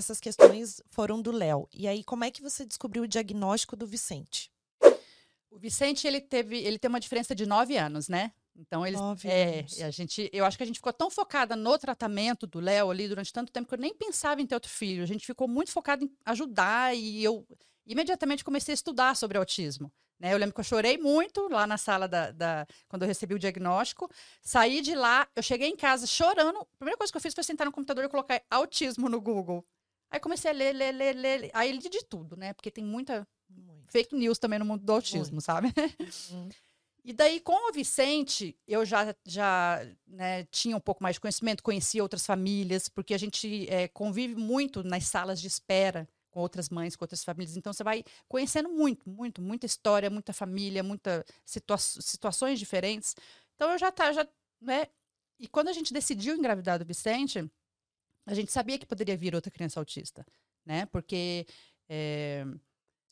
essas questões foram do Léo. E aí, como é que você descobriu o diagnóstico do Vicente? O Vicente, ele teve, ele tem uma diferença de nove anos, né? Então Nove é, a gente, eu acho que a gente ficou tão focada no tratamento do Léo ali durante tanto tempo que eu nem pensava em ter outro filho. A gente ficou muito focado em ajudar e eu imediatamente comecei a estudar sobre autismo. Né? Eu lembro que eu chorei muito lá na sala da, da- quando eu recebi o diagnóstico. Saí de lá, eu cheguei em casa chorando. A primeira coisa que eu fiz foi sentar no computador e colocar autismo no Google. Aí comecei a ler, ler, ler, ler. Aí li de tudo, né? Porque tem muita Muito. fake news também no mundo do autismo, sabe? Uhum. E daí, com o Vicente, eu já, já né, tinha um pouco mais de conhecimento, conhecia outras famílias, porque a gente eh, convive muito nas salas de espera com outras mães, com outras famílias. Então, você vai conhecendo muito, muito, muita história, muita família, muitas situa situações diferentes. Então, eu já tá, já, né? E quando a gente decidiu engravidar do Vicente, a gente sabia que poderia vir outra criança autista, né? Porque eh,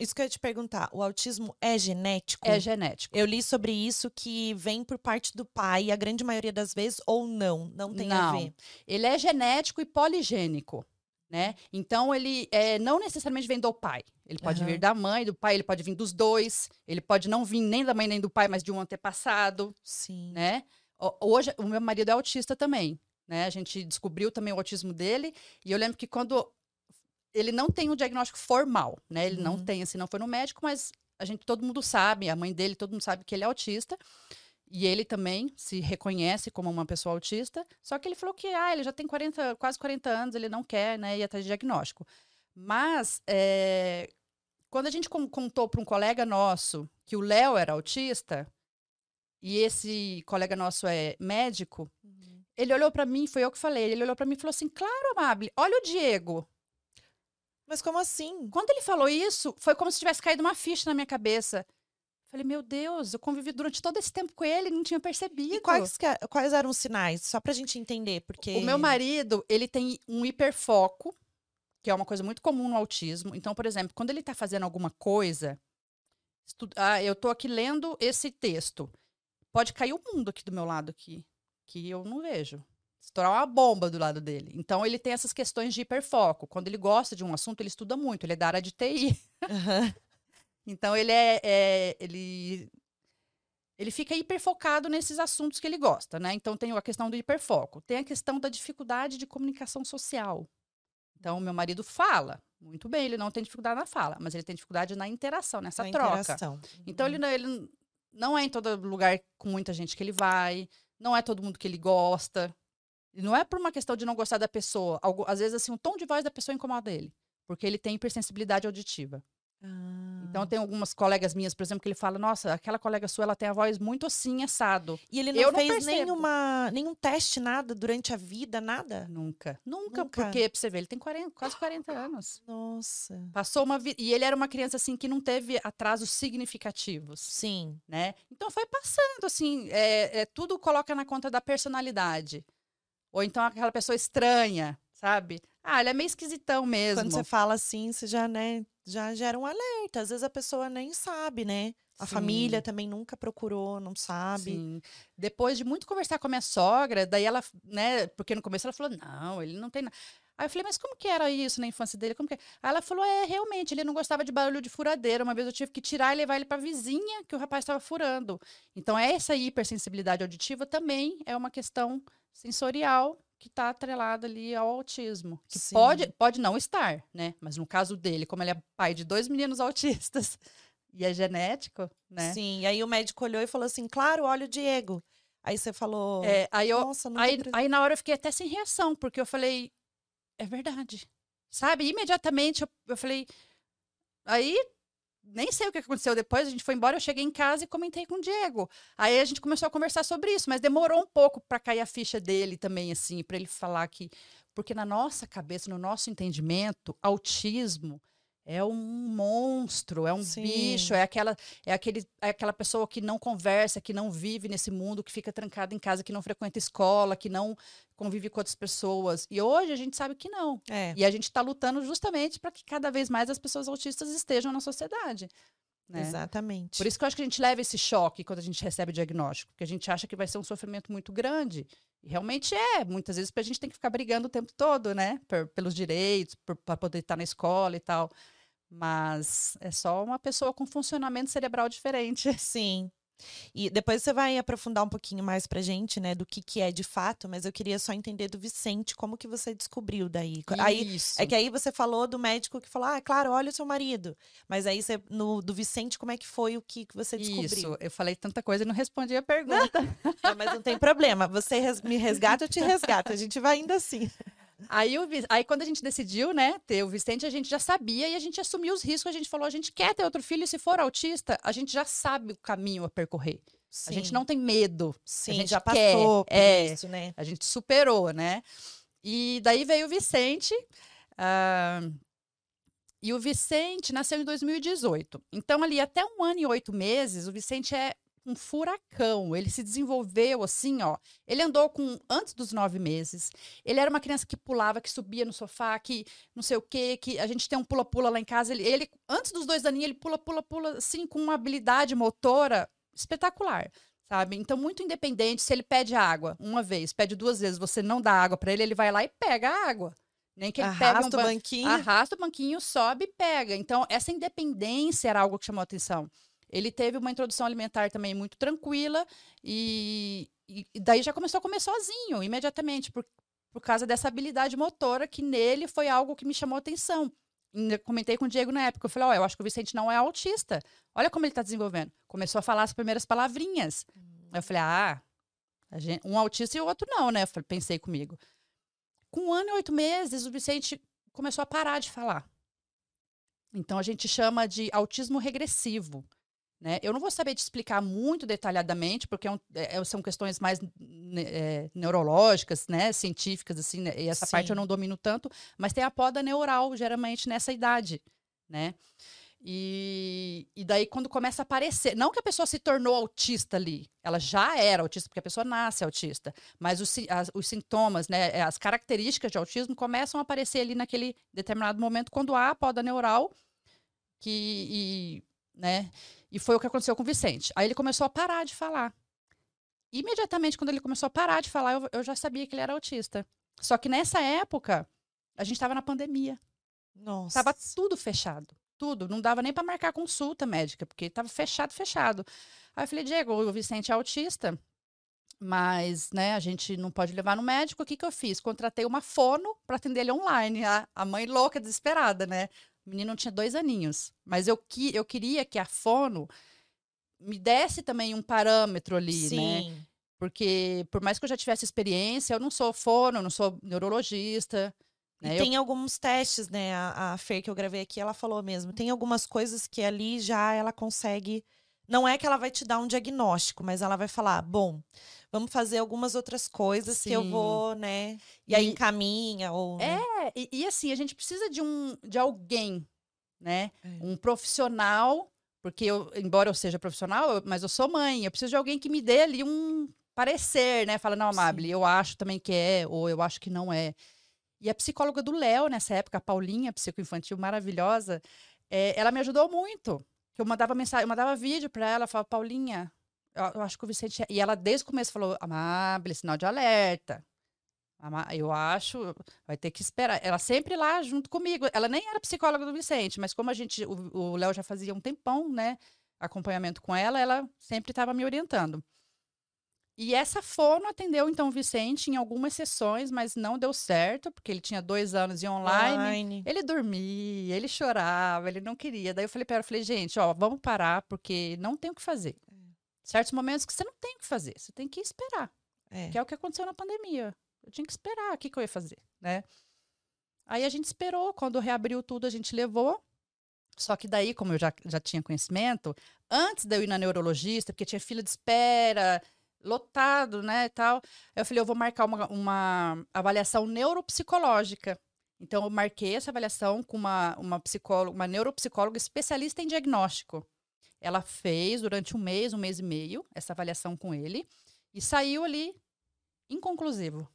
Isso que eu ia te perguntar, o autismo é genético? é genético. Eu li sobre isso que vem por parte do pai, a grande maioria das vezes, ou não, não tem a Não. ver. Ele é genético e poligênico, né? Então ele é, não necessariamente vem do pai. Ele pode Aham. vir da mãe, do pai, ele pode vir dos dois. Ele pode não vir nem da mãe nem do pai, mas de um antepassado, Sim. né? Ho- Hoje o meu marido é autista também, né? A gente descobriu também o autismo dele e eu lembro que quando ele não tem um diagnóstico formal, né? Ele não Uhum. tem, assim, não foi no médico, mas a gente todo mundo sabe, a mãe dele, todo mundo sabe que ele é autista. E ele também se reconhece como uma pessoa autista, só que ele falou que ah, ele já tem 40, quase 40 anos, ele não quer né, ir atrás de diagnóstico. Mas eh, quando a gente con- contou para um colega nosso que o Léo era autista, e esse colega nosso é médico, Uhum. Ele olhou para mim, foi eu que falei, ele olhou para mim e falou assim: Claro, Amable, olha o Diego. Mas como assim? Quando ele falou isso, foi como se tivesse caído uma ficha na minha cabeça. Falei, meu Deus, eu convivi durante todo esse tempo com ele e não tinha percebido. E quais, que- quais eram os sinais? Só pra gente entender, porque... O meu marido, ele tem um hiperfoco, que é uma coisa muito comum no autismo. Então, por exemplo, quando ele está fazendo alguma coisa, estu- ah, eu estou aqui lendo esse texto. Pode cair o mundo aqui do meu lado aqui, que eu não vejo. Estourar uma bomba do lado dele. Então, ele tem essas questões de hiperfoco. Quando ele gosta de um assunto, ele estuda muito. Ele é da área de TI. Aham. Então ele é, é- ele ele fica hiperfocado nesses assuntos que ele gosta, né? Então tem a questão do hiperfoco, tem a questão da dificuldade de comunicação social. Então meu marido fala muito bem, ele não tem dificuldade na fala, mas ele tem dificuldade na interação, nessa Na troca. interação. Então ele, não- ele não é em todo lugar com muita gente que ele vai, não é todo mundo que ele gosta. E não é por uma questão de não gostar da pessoa. algu- às vezes assim o tom de voz da pessoa incomoda ele, porque ele tem hipersensibilidade auditiva. Ah. Então, tem algumas colegas minhas, por exemplo, que ele fala: Nossa, aquela colega sua, ela tem a voz muito assim, assado. E ele não eu não fez percebo. nenhuma, nenhum teste, nada, durante a vida, nada? Nunca. Nunca, Nunca. porque, pra você ver, ele tem 40, quase 40 anos. Nossa. Passou uma vida. E ele era uma criança, assim, que não teve atrasos significativos, Sim. né? Então, foi passando, assim, é, é, tudo coloca na conta da personalidade. Ou então aquela pessoa estranha, sabe? Ah, ele é meio esquisitão mesmo. Quando você fala assim, você já, né, já gera um alerta. Às vezes a pessoa nem sabe, né? A Sim. família também nunca procurou, não sabe. Sim. Depois de muito conversar com a minha sogra, daí ela, né, porque no começo ela falou, não, ele não tem nada. Aí eu falei, mas como que era isso na infância dele? Como que... é?" Aí ela falou, é, realmente, ele não gostava de barulho de furadeira. Uma vez eu tive que tirar e levar ele para a vizinha que o rapaz estava furando. Então, essa hipersensibilidade auditiva também é uma questão sensorial que está atrelada ali ao autismo. Que Sim. pode, pode não estar, né? Mas no caso dele, como ele é pai de dois meninos autistas e é genético, né? Sim, e aí o médico olhou e falou assim: claro, olha o Diego. Aí você falou: É, aí eu, nossa, nunca Aí, aí na hora eu fiquei até sem reação, porque eu falei, é verdade. Sabe? Imediatamente eu, eu falei. Aí, nem sei o que aconteceu depois, a gente foi embora, eu cheguei em casa e comentei com o Diego. Aí a gente começou a conversar sobre isso, mas demorou um pouco para cair a ficha dele também, assim, para ele falar que. Porque na nossa cabeça, no nosso entendimento, autismo é um monstro, é um Sim. bicho, é aquela, é, aquele, é aquela pessoa que não conversa, que não vive nesse mundo, que fica trancada em casa, que não frequenta escola, que não convive com outras pessoas. E hoje a gente sabe que não. É. E a gente está lutando justamente para que cada vez mais as pessoas autistas estejam na sociedade. Né? Exatamente. Por isso que eu acho que a gente leva esse choque quando a gente recebe o diagnóstico, porque a gente acha que vai ser um sofrimento muito grande. E realmente é. Muitas vezes a gente tem que ficar brigando o tempo todo, né? Por, pelos direitos, para poder estar na escola e tal. Mas é só uma pessoa com funcionamento cerebral diferente. Sim. E depois você vai aprofundar um pouquinho mais pra gente, né, do que que é de fato, mas eu queria só entender do Vicente, como que você descobriu daí? Aí Isso. é que aí você falou do médico que falou: "Ah, claro, olha o seu marido". Mas aí você no do Vicente, como é que foi o que que você descobriu? Isso, eu falei tanta coisa e não respondi a pergunta. Não, mas não tem problema. Você res- me resgata, eu te resgato. A gente vai indo assim. Aí, o aí quando a gente decidiu, né, ter o Vicente, a gente já sabia e a gente assumiu os riscos. A gente falou, a gente quer ter outro filho e se for autista, a gente já sabe o caminho a percorrer. A gente não tem medo. Sim, a gente já quer, passou por é. isso, né? A gente superou, né? E daí veio o Vicente. ah, e o Vicente nasceu em 2018. Então, ali até um ano e oito meses, o Vicente é um furacão. Ele se desenvolveu assim, ó. Ele andou com antes dos nove meses. Ele era uma criança que pulava, que subia no sofá, que não sei o quê, que a gente tem um pula-pula lá em casa. Ele, ele, antes dos dois aninhos, ele pula, pula, pula, assim, com uma habilidade motora espetacular sabe? Então, muito independente, se ele pede água uma vez, pede duas vezes, você não dá água para ele, ele vai lá e pega a água. Nem que ele pegue um Arrasta o ban- banquinho. arrasta o banquinho, sobe e pega. Então, essa independência era algo que chamou a atenção. Ele teve uma introdução alimentar também muito tranquila e, e daí já começou a comer sozinho, imediatamente, por, por causa dessa habilidade motora que nele foi algo que me chamou a atenção. Ainda comentei com o Diego na época, eu falei, ó, eu acho que o Vicente não é autista. Olha como ele está desenvolvendo. Começou a falar as primeiras palavrinhas. Aí eu falei, ah, gente- um autista e o outro não, né? Eu falei- pensei comigo. Com um ano e oito meses, o Vicente começou a parar de falar. Então, a gente chama de autismo regressivo. Né? Eu não vou saber te explicar muito detalhadamente, porque é um- é- são questões mais ne- é, neurológicas, né? científicas, assim, né? e essa parte eu Sim. não domino tanto, mas tem a poda neural, geralmente, nessa idade. Né? E, e daí, quando começa a aparecer, não que a pessoa se tornou autista ali, ela já era autista, porque a pessoa nasce autista, mas os, as- os sintomas, né, eh, as características de autismo começam a aparecer ali naquele determinado momento, quando há a poda neural, que, e, né, e foi o que aconteceu com o Vicente. Aí ele começou a parar de falar. Imediatamente, quando ele começou a parar de falar, eu, eu já sabia que ele era autista. Só que nessa época, a gente estava na pandemia. Nossa. Tava tudo fechado. Tudo. Não dava nem para marcar consulta médica, porque tava fechado, fechado. Aí eu falei, Diego, o Vicente é autista, mas, né, a gente não pode levar no médico. O que que eu fiz? Contratei uma fono para atender ele online. A, a mãe louca, desesperada, né? O menino tinha dois aninhos. Mas eu, que, eu queria que a fono me desse também um parâmetro ali, né? Sim. Porque, por mais que eu já tivesse experiência, eu não sou fono, eu não sou neurologista. E né? Eu- tem alguns testes, né? A, a Fer que eu gravei aqui, ela falou mesmo. Tem algumas coisas que ali já ela consegue. Não é que ela vai te dar um diagnóstico, mas ela vai falar: bom, vamos fazer algumas outras coisas que eu Sim. vou, né? E aí E- encaminha, ou. né? É, e, e assim, a gente precisa de um de alguém, né? É. Um profissional, porque eu, embora eu seja profissional, eu- mas eu sou mãe, eu preciso de alguém que me dê ali um parecer, né? Fala, não, Amable, Sim. eu acho também que é, ou eu acho que não é. E a psicóloga do Léo, nessa época, a Paulinha, psicoinfantil maravilhosa, é, ela me ajudou muito. Eu mandava mensagem, eu mandava vídeo para ela, falava, Paulinha, eu, eu acho que o Vicente. é-" E ela, desde o começo, falou, Amable, sinal de alerta. Eu acho, vai ter que esperar. Ela sempre lá junto comigo. Ela nem era psicóloga do Vicente, mas como a gente, o Léo já fazia um tempão, né, acompanhamento com ela, ela sempre estava me orientando. E essa fono atendeu então o Vicente em algumas sessões, mas não deu certo, porque ele tinha dois anos e online. Online. Ele dormia, ele chorava, ele não queria. Daí eu falei para ela, eu falei, gente, ó, vamos parar, porque não tem o que fazer. Certos momentos que você não tem o que fazer, você tem que esperar. É. Que é o que aconteceu na pandemia. Eu tinha que esperar, o que, que eu ia fazer, né? Aí a gente esperou, quando reabriu tudo, a gente levou. Só que daí, como eu já, já tinha conhecimento, antes de eu ir na neurologista, porque tinha fila de espera, lotado, né, e tal, eu falei, eu vou marcar uma, uma avaliação neuropsicológica. Então, eu marquei essa avaliação com uma, uma psicóloga, uma neuropsicóloga especialista em diagnóstico. Ela fez durante um mês, um mês e meio, essa avaliação com ele, e saiu ali inconclusivo.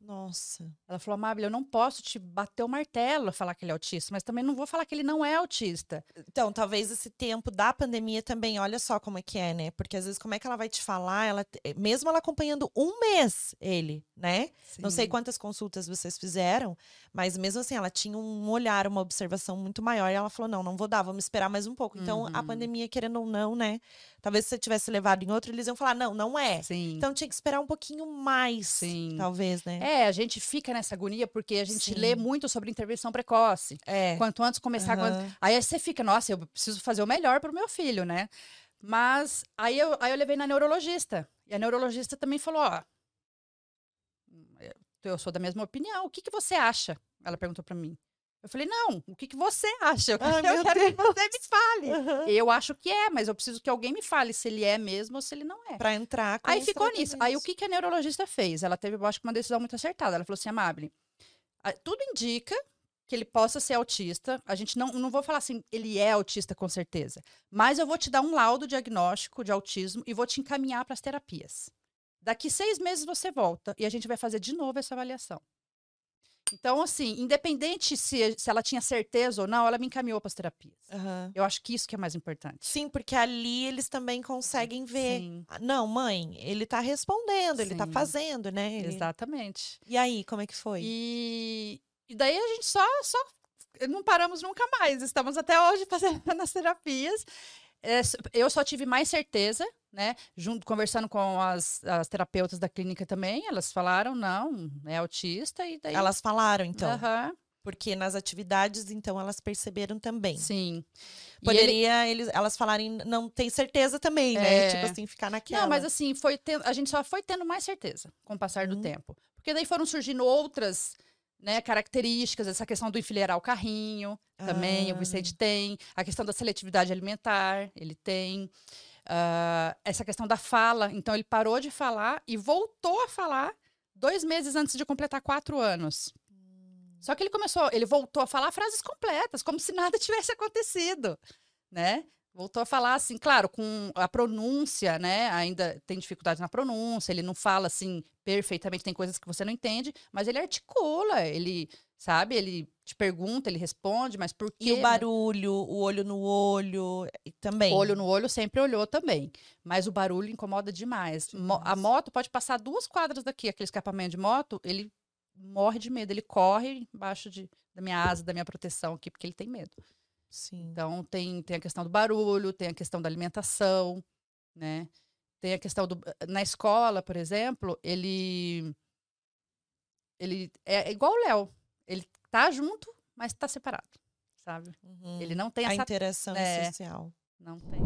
Nossa. Ela falou, Amável, eu não posso te bater o martelo falar que ele é autista, mas também não vou falar que ele não é autista. Então, talvez esse tempo da pandemia também, olha só como é que é, né? Porque às vezes, como é que ela vai te falar, ela, eh, mesmo ela acompanhando um mês ele, né? Sim. Não sei quantas consultas vocês fizeram, mas mesmo assim, ela tinha um olhar, uma observação muito maior, e ela falou: não, não vou dar, vamos esperar mais um pouco. Então, uhum. a pandemia, querendo ou não, né? Talvez se você tivesse levado em outro, eles iam falar: não, não é. Sim. Então tinha que esperar um pouquinho mais, Sim. talvez, né? É, a gente fica nessa agonia porque a gente Sim. lê muito sobre intervenção precoce. É. Quanto antes começar. Uhum. Quanto... Aí você fica, nossa, eu preciso fazer o melhor para o meu filho, né? Mas aí eu, aí eu levei na neurologista. E a neurologista também falou: ó, eu sou da mesma opinião. O que, que você acha? Ela perguntou para mim. Eu falei, não, o que, que você acha? Eu, Ai, eu quero Deus. que você me fale. Uhum. Eu acho que é, mas eu preciso que alguém me fale se ele é mesmo ou se ele não é. Para entrar com Aí ficou nisso. Aí o que, que a neurologista fez? Ela teve, eu acho que uma decisão muito acertada. Ela falou assim, Amable, tudo indica que ele possa ser autista. A gente não, não vou falar assim, ele é autista com certeza. Mas eu vou te dar um laudo diagnóstico de autismo e vou te encaminhar para as terapias. Daqui seis meses você volta e a gente vai fazer de novo essa avaliação. Então, assim, independente se, se ela tinha certeza ou não, ela me encaminhou para as terapias. Uhum. Eu acho que isso que é mais importante. Sim, porque ali eles também conseguem ver. Sim. Ah, não, mãe, ele está respondendo, Sim. ele está fazendo, né? Ele... Exatamente. E aí, como é que foi? E, e daí a gente só, só não paramos nunca mais. Estamos até hoje fazendo nas terapias. É, eu só tive mais certeza né? Junto, conversando com as, as, terapeutas da clínica também, elas falaram, não, é autista e daí... Elas falaram, então. Uhum. Porque nas atividades, então, elas perceberam também. Sim. Poderia ele... eles, elas falarem, não tem certeza também, né? é... Tipo assim, ficar naquela. Não, mas assim, foi a gente só foi tendo mais certeza com o passar uhum. do tempo. Porque daí foram surgindo outras né, características, essa questão do enfileirar o carrinho, também ah. o Vicente tem. A questão da seletividade alimentar, ele tem. Uh, essa questão da fala. Então, ele parou de falar e voltou a falar dois meses antes de completar quatro anos. Hum. Só que ele começou, ele voltou a falar frases completas, como se nada tivesse acontecido, né? Voltou a falar assim, claro, com a pronúncia, né? Ainda tem dificuldade na pronúncia, ele não fala assim perfeitamente, tem coisas que você não entende, mas ele articula, ele, sabe, ele te pergunta, ele responde, mas por quê? E o barulho, o olho no olho também. O olho no olho sempre olhou também, mas o barulho incomoda demais. A moto pode passar duas quadras daqui, aquele escapamento de moto, ele morre de medo, ele corre embaixo de, da minha asa, da minha proteção aqui, porque ele tem medo. Sim. Então tem, tem a questão do barulho, tem a questão da alimentação, né? Tem a questão do na escola, por exemplo, ele ele é, é igual o Léo. Ele tá junto, mas tá separado, sabe? Uhum. Ele não tem a essa interação é, social. Não tem.